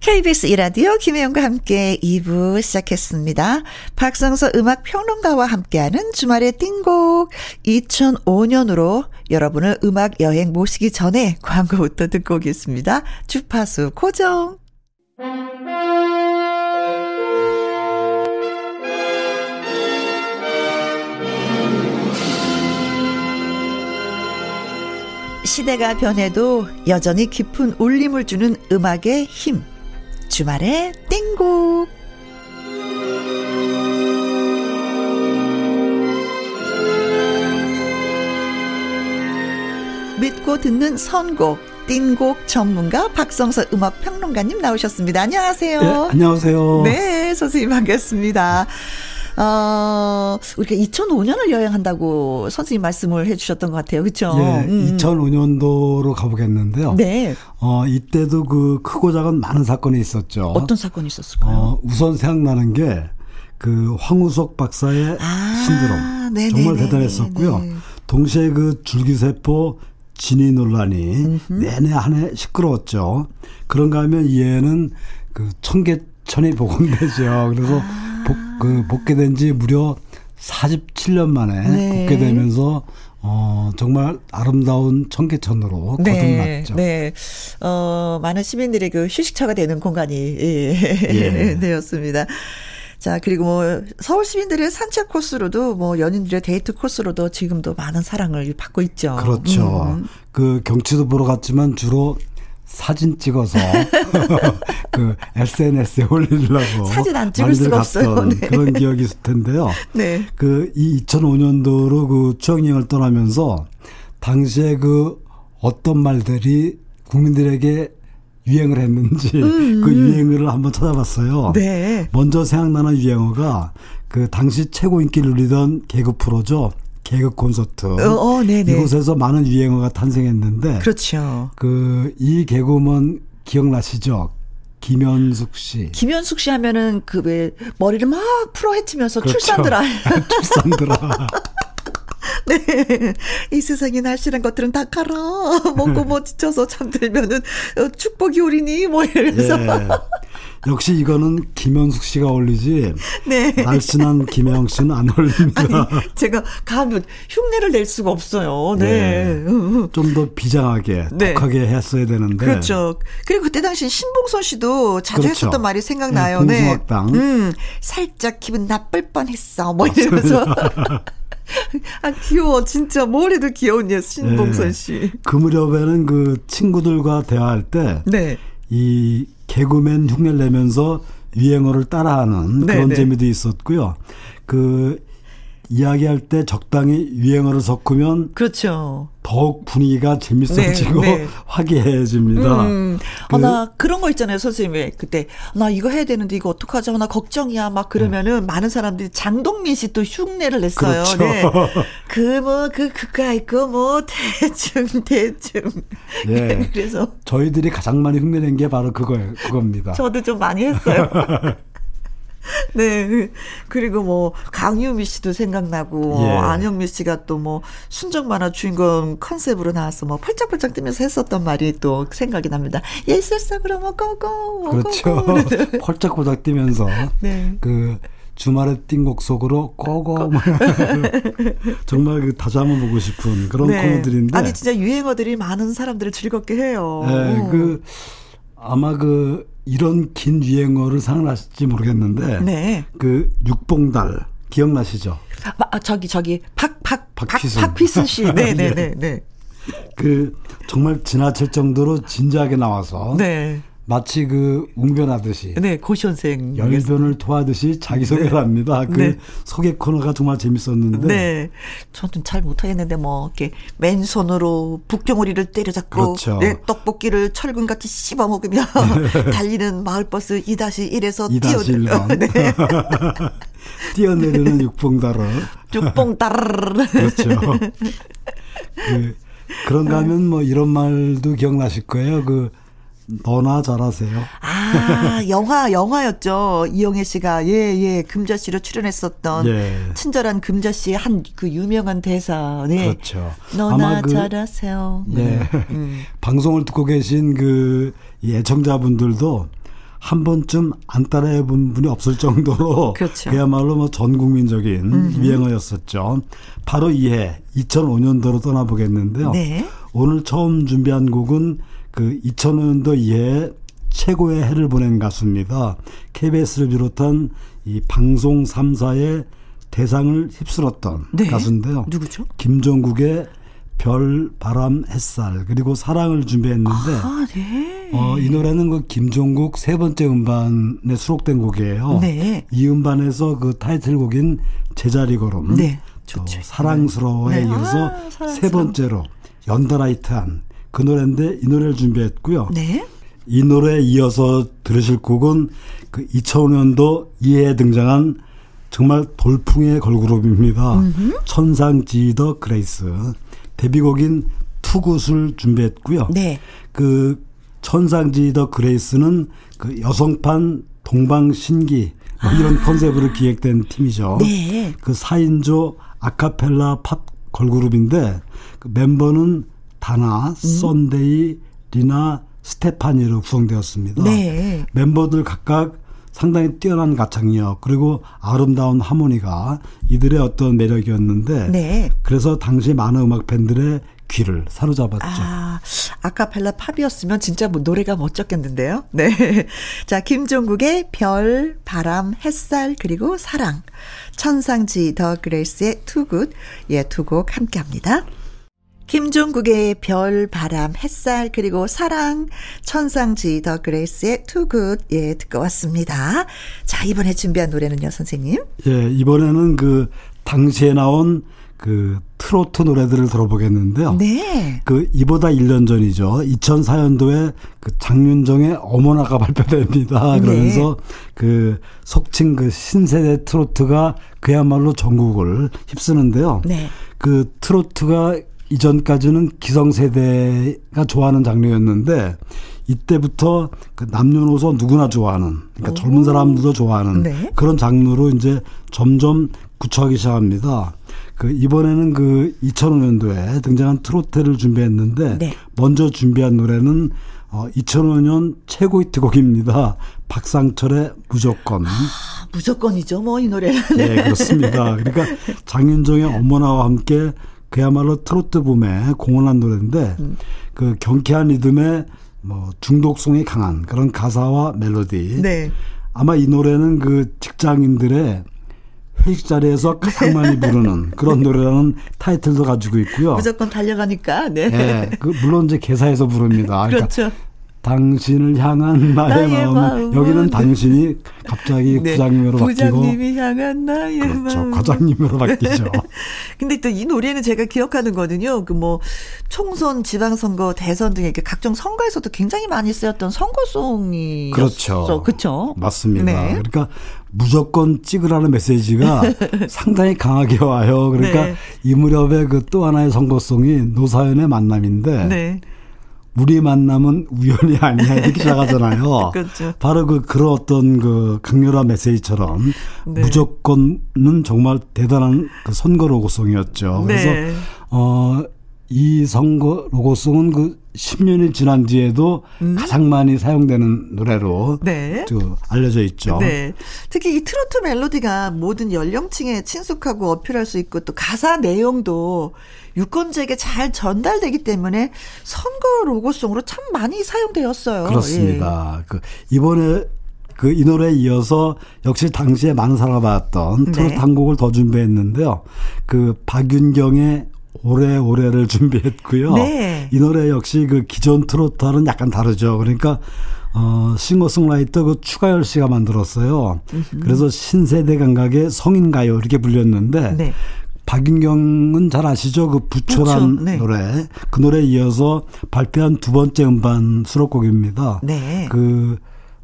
KBS 이라디오 김혜영과 함께 2부 시작했습니다. 박성서 음악 평론가와 함께하는 주말의 띵곡 2005년으로 여러분을 음악 여행 모시기 전에 광고부터 듣고 오겠습니다. 주파수 고정. 시대가 변해도 여전히 깊은 울림을 주는 음악의 힘. 주말의 띵곡. 믿고 듣는 선곡. 띵곡 전문가 박성서 음악 평론가님 나오셨습니다. 안녕하세요. 네, 안녕하세요. 네, 선생님 반갑습니다. 어, 우리가 2005년을 여행한다고 선생님 말씀을 해주셨던 것 같아요. 그쵸? 예, 음. 2005년도로 가보겠는데요. 네. 어, 이때도 그 크고 작은 많은 사건이 있었죠. 어떤 사건이 있었을까요? 어, 우선 생각나는 게 그 황우석 박사의 아, 신드롬. 네네네네. 정말 대단했었고요. 네. 동시에 그 줄기세포 진위 논란이 내내 한 해 시끄러웠죠. 그런가 하면 이해는 그 청계천이 복원되죠. 그래서 아. 복, 그 복귀된 지 무려 47년 만에 네. 복귀되면서 어, 정말 아름다운 청계천으로 거듭났죠. 네. 어, 많은 시민들의 그 휴식처가 되는 공간이 예, 예. 되었습니다. 자, 그리고 뭐 서울 시민들의 산책 코스로도 뭐 연인들의 데이트 코스로도 지금도 많은 사랑을 받고 있죠. 그렇죠. 음. 그 경치도 보러 갔지만 주로 사진 찍어서 그 SNS에 올리려고 사진 안 찍을 수가 없어요. 네. 그런 기억이 있을 텐데요. 네. 그 이 2005년도로 그 추억여행을 떠나면서 당시에 그 어떤 말들이 국민들에게 유행을 했는지 그 유행어를 한번 찾아봤어요. 음, 네. 먼저 생각나는 유행어가 그 당시 최고 인기를 누리던 개그 프로죠. 개그 콘서트. 어, 어, 네네. 이곳에서 많은 유행어가 탄생했는데 그렇죠. 그 이 개그우먼 기억나시죠? 김현숙 씨. 김현숙 씨 하면은 그 왜 머리를 막 풀어 헤치면서 그렇죠. 출산들아. 출산들아. 네. 이 세상에 날씬한 것들은 다 가라. 먹고 뭐 지쳐서 잠들면은 어, 축복이 오리니 뭐 이러면서. 예. 역시 이거는 김현숙 씨가 어울리지 네. 날씬한 김혜영 씨는 안 어울립니다. 아니, 제가 가면 흉내를 낼 수가 없어요. 네. 좀더 비장하게 네. 독하게 했어야 되는데 그렇죠. 그리고 그때 당시 신봉선 씨도 자주 그렇죠. 했었던 말이 생각나요. 네, 네. 공수학당. 음, 살짝 기분 나쁠 뻔했어. 뭐 이러면서. 아 귀여워 진짜 뭘 해도 귀여운 예 신봉선 네. 씨. 그 무렵에는 그 친구들과 대화할 때 네. 이 개그맨 흉내를 내면서 유행어를 따라하는 네, 그런 네. 재미도 있었고요. 그 이야기할 때 적당히 유행어를 섞으면 그렇죠. 더욱 분위기가 재밌어지고 네, 네. 화기애애집니다. 음. 그- 아, 나 그런 거 있잖아요, 선생님. 그때 나 이거 해야 되는데 이거 어떡하죠? 나 걱정이야. 막 그러면은 많은 사람들이 장동민 씨 또 흉내를 냈어요. 그렇죠. 네. 그 뭐 그 그가 있고 뭐 대충 대충. 예. 그래서 저희들이 가장 많이 흉내낸 게 바로 그거예요. 그겁니다. 저도 좀 많이 했어요. 네. 그리고 뭐 강유미 씨도 생각나고 예. 안영미 씨가 또 뭐 순정 만화 주인공 컨셉으로 나와서 뭐 펄짝펄짝 뛰면서 했었던 말이 또 생각이 납니다. 예술 속으로 뭐 고고 그렇죠. 펄짝펄짝 뛰면서 네. 그 주말에 띵곡 속으로 꼬고 뭐 정말 그 다시 한번 보고 싶은 그런 코너들인데 아니 진짜 유행어들이 많은 사람들을 즐겁게 해요. 예, 그 아마 그 이런 긴 유행어를 생각나실지 모르겠는데 네. 그 육봉달 기억나시죠? 아, 아, 저기 저기 박박 박휘순. 박휘순 씨. 네, 네, 네, 네. 그 정말 지나칠 정도로 진지하게 나와서 네. 마치 그 웅변하듯이 네, 고시원생. 열변을 토하듯이 자기소개를 합니다. 그 네. 소개 코너가 정말 재밌었는데 네. 저는 잘 못하겠는데 뭐 이렇게 맨손으로 북경오리를 때려잡고 그렇죠. 네, 떡볶이를 철근같이 씹어 먹으며 달리는 마을버스 2-1에서 뛰어 2-1번. 네. 뛰어내리는 죽봉 따르르. 그렇죠. 그, 그런가 하면 뭐 이런 말도 기억나실 거예요. 그 너나 잘하세요. 아, 영화, 영화였죠. 이영애 씨가, 예, 예, 금자씨로 출연했었던. 예. 친절한 금자씨의 한 그 유명한 대사. 네. 그렇죠. 너나 그- 잘하세요. 예. 음. 방송을 듣고 계신 그 애청자분들도 한 번쯤 안 따라해 본 분이 없을 정도로 그렇죠. 그야말로 뭐 전 국민적인 유행어였었죠. 바로 이해 2005년도로 떠나보겠는데요. 네. 오늘 처음 준비한 곡은 그 2005년도 이해 최고의 해를 보낸 가수입니다. KBS를 비롯한 이 방송 3사의 대상을 휩쓸었던 네. 가수인데요. 누구죠? 김종국의 별, 바람, 햇살 그리고 사랑을 준비했는데 아, 네. 어, 이 노래는 그 김종국 세 번째 음반에 수록된 곡이에요. 네. 이 음반에서 그 타이틀곡인 제자리 걸음, 네. 사랑스러워에 네. 이어서 아, 사랑스러워. 세 번째로 연달아 히트한 그 노래인데 이 노래를 준비했고요. 네. 이 노래에 이어서 들으실 곡은 그 2005년도 이해에 등장한 정말 돌풍의 걸그룹입니다. 천상지희 더 그레이스. 데뷔곡인 Too Good을 준비했고요. 네. 그 천상지희 더 그레이스는 그 여성판 동방신기 뭐 이런 컨셉으로 기획된 팀이죠. 네. 그 4인조 아카펠라 팝 걸그룹인데 그 멤버는 다나, 썬데이, 리나, 스테파니로 구성되었습니다. 네. 멤버들 각각 상당히 뛰어난 가창력 그리고 아름다운 하모니가 이들의 어떤 매력이었는데 네. 그래서 당시 많은 음악 팬들의 귀를 사로잡았죠. 아, 아카펠라 팝이었으면 진짜 뭐 노래가 멋졌겠는데요. 네. 자, 김종국의 별, 바람, 햇살, 그리고 사랑. 천상지희 더 그레이스의 Too Good. 예, 두 곡 함께 합니다. 김종국의 별, 바람, 햇살, 그리고 사랑, 천상지희 더 그레이스의 Too Good. 예, 듣고 왔습니다. 자, 이번에 준비한 노래는요, 선생님? 예, 이번에는 그 당시에 나온 그 트로트 노래들을 들어보겠는데요. 네. 그 이보다 1년 전이죠. 2004년도에 그 장윤정의 어머나가 발표됩니다. 네. 그러면서 그 속칭 그 신세대 트로트가 그야말로 전국을 휩쓰는데요. 네. 그 트로트가 이전까지는 기성세대가 좋아하는 장르였는데 이때부터 그 남녀노소 누구나 좋아하는 그러니까 젊은 사람들도 좋아하는 네. 그런 장르로 이제 점점 굳혀가기 시작합니다. 그 이번에는 그 2005년도에 등장한 트로트를 준비했는데 네. 먼저 준비한 노래는 어 2005년 최고 히트곡입니다. 박상철의 무조건. 아, 무조건이죠, 뭐, 이 노래는. 네, 그렇습니다. 그러니까 장윤정의 어머나와 함께 그야말로 트로트 붐에 공헌한 노래인데 음. 그 경쾌한 리듬에 뭐 중독성이 강한 그런 가사와 멜로디. 네. 아마 이 노래는 그 직장인들의 회식 자리에서 가장 많이 부르는 그런 노래라는 타이틀도 가지고 있고요. 무조건 달려가니까, 네. 예, 그 물론 이제 개사에서 부릅니다. 그러니까 그렇죠. 당신을 향한 나의, 나의 마음은 마음은 여기는 당신이 갑자기 네. 부장님으로 바뀌고 부장님이 향한 나의 그렇죠. 마음. 과장님으로 바뀌죠. 근데 또 이 노래는 제가 기억하는 거는요. 그 뭐 총선, 지방선거, 대선 등의 그 각종 선거에서도 굉장히 많이 쓰였던 선거송이 그렇죠. 그렇죠. 맞습니다. 네. 그러니까 무조건 찍으라는 메시지가 상당히 강하게 와요. 그러니까 네. 이 무렵에 그 또 하나의 선거송이 노사연의 만남인데 네. 우리 만남은 우연이 아니야 이렇게 시작하잖아요. 그렇죠. 바로 그 그런 어떤 그 강렬한 메시지처럼 네. 무조건은 정말 대단한 그 선거 로고송이었죠. 그래서 네. 어, 이 선거 로고송은 그 10년이 지난 뒤에도 가장 많이 사용되는 노래로 음. 네. 그 알려져 있죠. 네. 특히 이 트로트 멜로디가 모든 연령층에 친숙하고 어필할 수 있고 또 가사 내용도 유권자에게 잘 전달되기 때문에 선거 로고송으로 참 많이 사용되었어요. 그렇습니다. 그 이번에 그 이 노래에 이어서 역시 당시에 많은 사랑을 받았던 네. 트로트 한 곡을 더 준비했는데요. 그 박윤경의 오래오래를 준비했고요. 네. 이 노래 역시 그 기존 트로트와는 약간 다르죠. 그러니까 어 싱어송라이터 그 추가열 씨가 만들었어요. 그래서 신세대 감각의 성인 가요 이렇게 불렸는데 네. 박윤경은 잘 아시죠? 그 부초란 부초, 네. 노래. 그 노래에 이어서 발표한 두 번째 음반 수록곡입니다. 네. 그,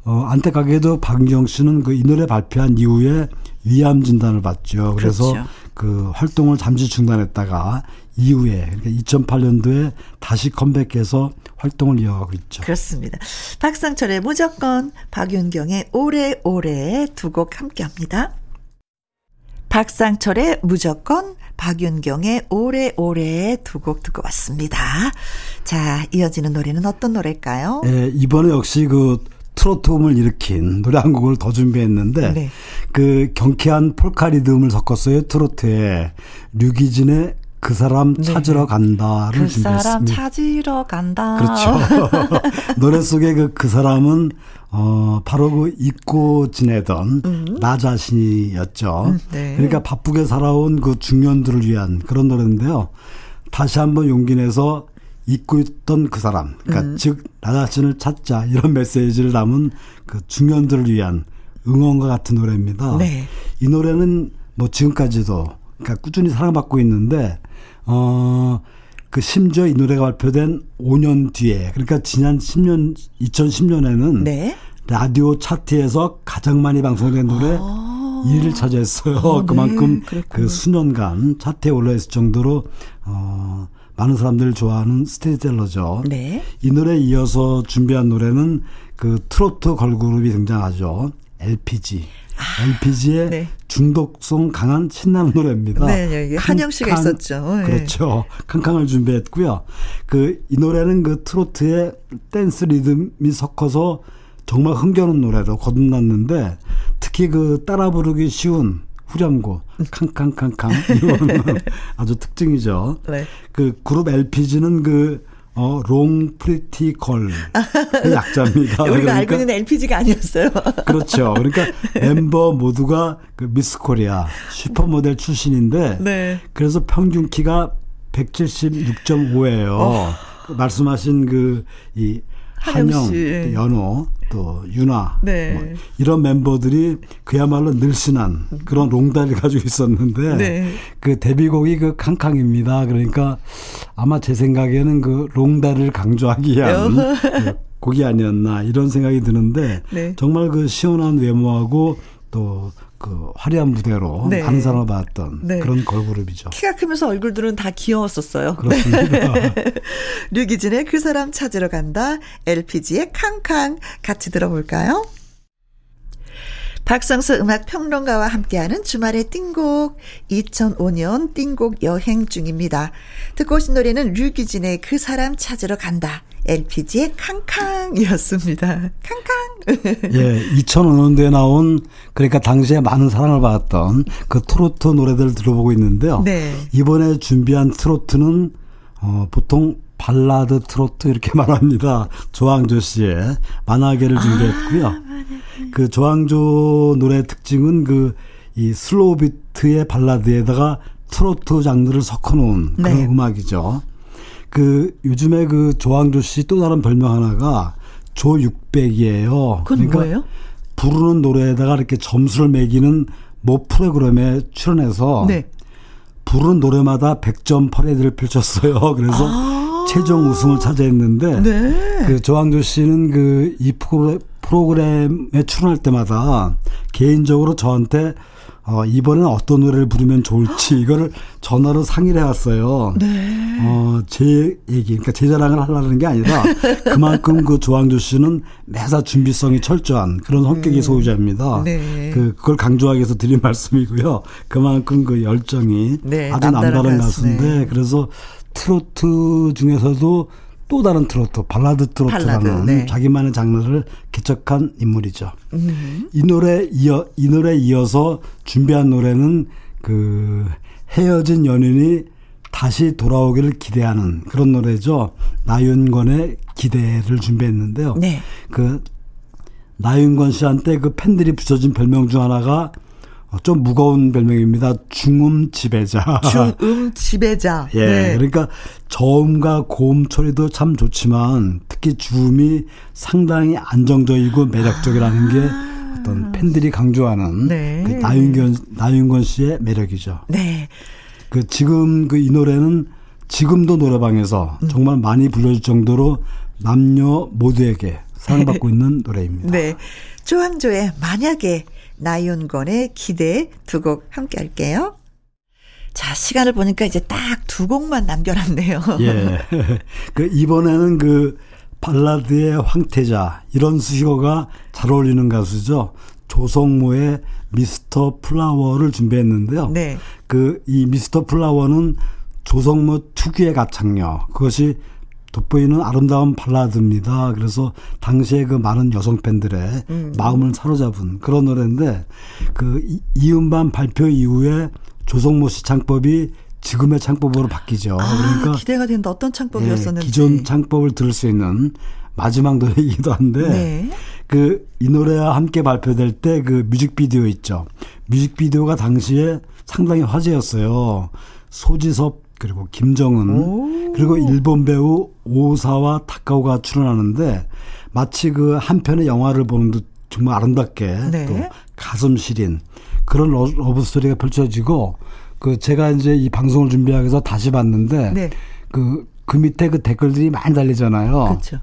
어, 안타깝게도 박윤경 씨는 그 이 노래 발표한 이후에 위암 진단을 받죠. 그래서 그렇죠. 그 활동을 잠시 중단했다가 이후에 그러니까 2008년도에 다시 컴백해서 활동을 이어가고 있죠. 그렇습니다. 박상철의 무조건, 박윤경의 오래오래 두 곡 함께 합니다. 박상철의 무조건, 박윤경의 오래오래 두 곡 듣고 왔습니다. 자, 이어지는 노래는 어떤 노래일까요? 예, 이번에 역시 그 트로트 붐을 일으킨 노래 한 곡을 더 준비했는데 네. 그 경쾌한 폴카 리듬을 섞었어요 트로트에 류기진의 그 사람 찾으러 간다를 그 사람 준비했습니다. 찾으러 간다. 그렇죠. 노래 속에 그, 그 사람은, 어, 바로 그 잊고 지내던 나 자신이었죠. 음, 네. 그러니까 바쁘게 살아온 그 중년들을 위한 그런 노래인데요. 다시 한번 용기 내서 잊고 있던 그 사람, 그러니까 음. 즉, 나 자신을 찾자 이런 메시지를 담은 그 중년들을 위한 응원과 같은 노래입니다. 네. 이 노래는 뭐 지금까지도 그러니까 꾸준히 사랑받고 있는데 어. 그 심지어 이 노래가 발표된 5년 뒤에 그러니까 지난 10년 2010년에는 네. 라디오 차트에서 가장 많이 방송된 노래 아. 1위를 차지했어요. 아, 네. 그만큼 그랬군요. 그 수년간 차트에 올라 있을 정도로 어 많은 사람들이 좋아하는 스테디셀러죠. 네. 이 노래에 이어서 준비한 노래는 그 트로트 걸그룹이 등장하죠. LPG. LPG의 네. 중독성 강한 신나는 노래입니다. 네, 여기 한영 씨가 있었죠. 네. 그렇죠. 캉캉을 준비했고요. 그 이 노래는 그 트로트의 댄스 리듬이 섞어서 정말 흥겨운 노래로 거듭났는데 특히 그 따라 부르기 쉬운 후렴구 캉캉캉캉 이거는 아주 특징이죠. 네. 그 그룹 LPG는 그 어, Long Pretty Girl 약자입니다. 우리가 알고 있는 LPG가 아니었어요. 그렇죠. 그러니까 멤버 모두가 그 미스 코리아 슈퍼모델 출신인데 네. 그래서 평균 키가 176.5예요. 말씀하신 그 이 한영 연호, 또 윤아 네. 뭐 이런 멤버들이 그야말로 늘씬한 그런 롱다리를 가지고 있었는데 네. 그 데뷔곡이 그 캉캉입니다. 그러니까 아마 제 생각에는 그 롱다리를 강조하기 위한 그 곡이 아니었나 이런 생각이 드는데 네. 정말 그 시원한 외모하고 또 그 화려한 무대로 네. 사랑을 받았던 네. 그런 걸그룹이죠. 키가 크면서 얼굴들은 다 귀여웠었어요. 그렇습니다. 류기진의 그 사람 찾으러 간다. LPG의 캉캉 같이 들어볼까요? 박성수 음악 평론가와 함께하는 주말의 띵곡 2005년 띵곡 여행 중입니다. 듣고 오신 노래는 류기진의 그 사람 찾으러 간다. LPG의 캉캉이었습니다. 캉캉. 예, 2005년도에 나온 그러니까 당시에 많은 사랑을 받았던 그 트로트 노래들을 들어보고 있는데요. 네. 이번에 준비한 트로트는 어, 보통 발라드 트로트 이렇게 말합니다. 조항조 씨의 만약에를 준비했고요. 그 조항조 노래 특징은 그 이 slow beat의 발라드에다가 트로트 장르를 섞어놓은 그런 네. 음악이죠. 그 요즘에 그 조항조 씨 또 다른 별명 하나가 조육백이에요. 그건 뭐예요? 부르는 노래에다가 이렇게 점수를 매기는 모 프로그램에 출연해서 네. 부르는 노래마다 100점 퍼레이드를 펼쳤어요. 그래서 최종 우승을 차지했는데 아. 네. 그 조항조 씨는 그 이 프로그램에 출연할 때마다 개인적으로 저한테 어, 이번엔 어떤 노래를 부르면 좋을지 이거를 전화로 상의를 해왔어요. 네. 어, 제 얘기, 그러니까 제 자랑을 하려는 게 아니라 그만큼 그 조항조 씨는 매사 준비성이 철저한 그런 성격의 소유자입니다. 네. 그, 그걸 강조하기 위해서 드린 말씀이고요. 그만큼 그 열정이 네, 아주 남다른. 가수인데 그래서 트로트 중에서도 또 다른 트로트, 발라드 트로트라는 발라드, 네. 자기만의 장르를 개척한 인물이죠. 음. 이 노래 이어 이 노래 이어서 준비한 노래는 그 헤어진 연인이 다시 돌아오기를 기대하는 그런 노래죠. 나윤권의 기대를 준비했는데요. 네. 그 나윤권 씨한테 그 팬들이 붙여준 별명 중 하나가 좀 무거운 별명입니다. 중음 지배자. 중음 지배자. 예, 네. 그러니까 저음과 고음 처리도 참 좋지만 특히 주음이 상당히 안정적이고 매력적이라는 게 어떤 팬들이 강조하는 아. 네. 그 나윤건 나윤건 씨의 매력이죠. 네. 그 지금 그 이 노래는 지금도 노래방에서 음. 정말 많이 불러줄 정도로 남녀 모두에게 사랑받고 있는 노래입니다. 네. 조항조의 만약에 나윤건의 기대 두 곡 함께 할게요. 자, 시간을 보니까 이제 딱 두 곡만 남겨놨네요. 예. 그 이번에는 그 발라드의 황태자 이런 수식어가 잘 어울리는 가수죠. 조성모의 미스터 플라워를 준비했는데요. 네. 그 이 미스터 플라워는 조성모 특유의 가창력 그것이 돋보이는 아름다운 발라드입니다. 그래서 당시에 그 많은 여성 팬들의 음. 마음을 사로잡은 그런 노래인데 그 이- 이음반 발표 이후에 조성모 씨 창법이 지금의 창법으로 바뀌죠. 아, 그러니까 기대가 된다. 어떤 창법이었었는지. 예, 기존 창법을 들을 수 있는 마지막 노래이기도 한데 네. 그이 노래와 함께 발표될 때 그 뮤직비디오 있죠. 뮤직비디오가 당시에 상당히 화제였어요. 소지섭 그리고 김정은 오. 그리고 일본 배우 오사와 타카오가 출연하는데 마치 그 한 편의 영화를 보는 듯 정말 아름답게 네. 또 가슴 시린 그런 러- 러브 스토리가 펼쳐지고 그 제가 이제 이 방송을 준비하기 위해서 다시 봤는데 네. 그, 그 밑에 그 댓글들이 많이 달리잖아요. 그렇죠.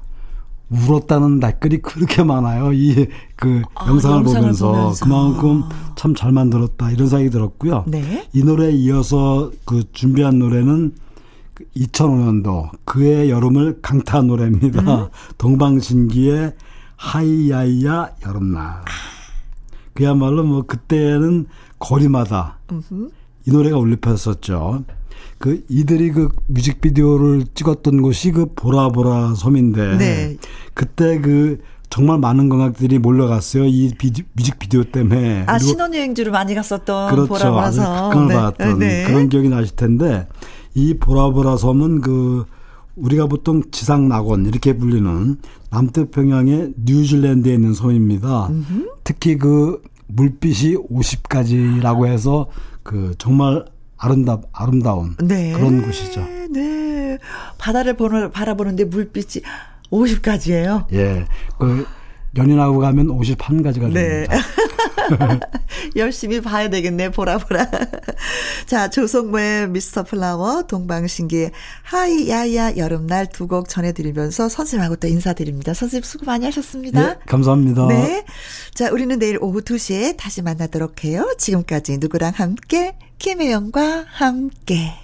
울었다는 댓글이 그렇게 많아요. 이그 아, 영상을, 영상을 보면서, 보면서. 그만큼 참 잘 만들었다 이런 생각이 들었고요. 네. 이 노래에 이어서 그 준비한 노래는 2005년도 그의 여름을 강타한 노래입니다. 음. 동방신기의 하이야이야 여름날. 그야말로 뭐 그때는 거리마다 이 노래가 울려 퍼졌었죠. 그 이들이 그 뮤직비디오를 찍었던 곳이 그 보라보라 섬인데 네. 그때 그 정말 많은 관객들이 몰려갔어요. 이 비디, 뮤직비디오 때문에. 아 신혼여행지로 많이 갔었던 그렇죠. 아주 보라보라서 극강을 네. 받았던 네. 그런 기억이 나실 텐데 이 보라보라 섬은 그 우리가 보통 지상 낙원 이렇게 불리는 남태평양의 뉴질랜드에 있는 섬입니다. 특히 그 물빛이 50가지라고 해서 그 정말 아름다 아름다운 네. 그런 곳이죠. 네. 바다를 보는, 바라보는데 물빛이 50가지예요. 예. 그 연인하고 가면 51가지가 네. 됩니다. 열심히 봐야 되겠네, 보라 보라. 자, 조성모의 Mr. Flower, 동방신기의 Hi ya ya 여름날 두 곡 전해드리면서 선생님하고 또 인사드립니다. 선생님 수고 많이 하셨습니다. 예, 감사합니다. 네. 자, 우리는 내일 오후 2시에 다시 만나도록 해요. 지금까지 누구랑 함께, 김혜영과 함께.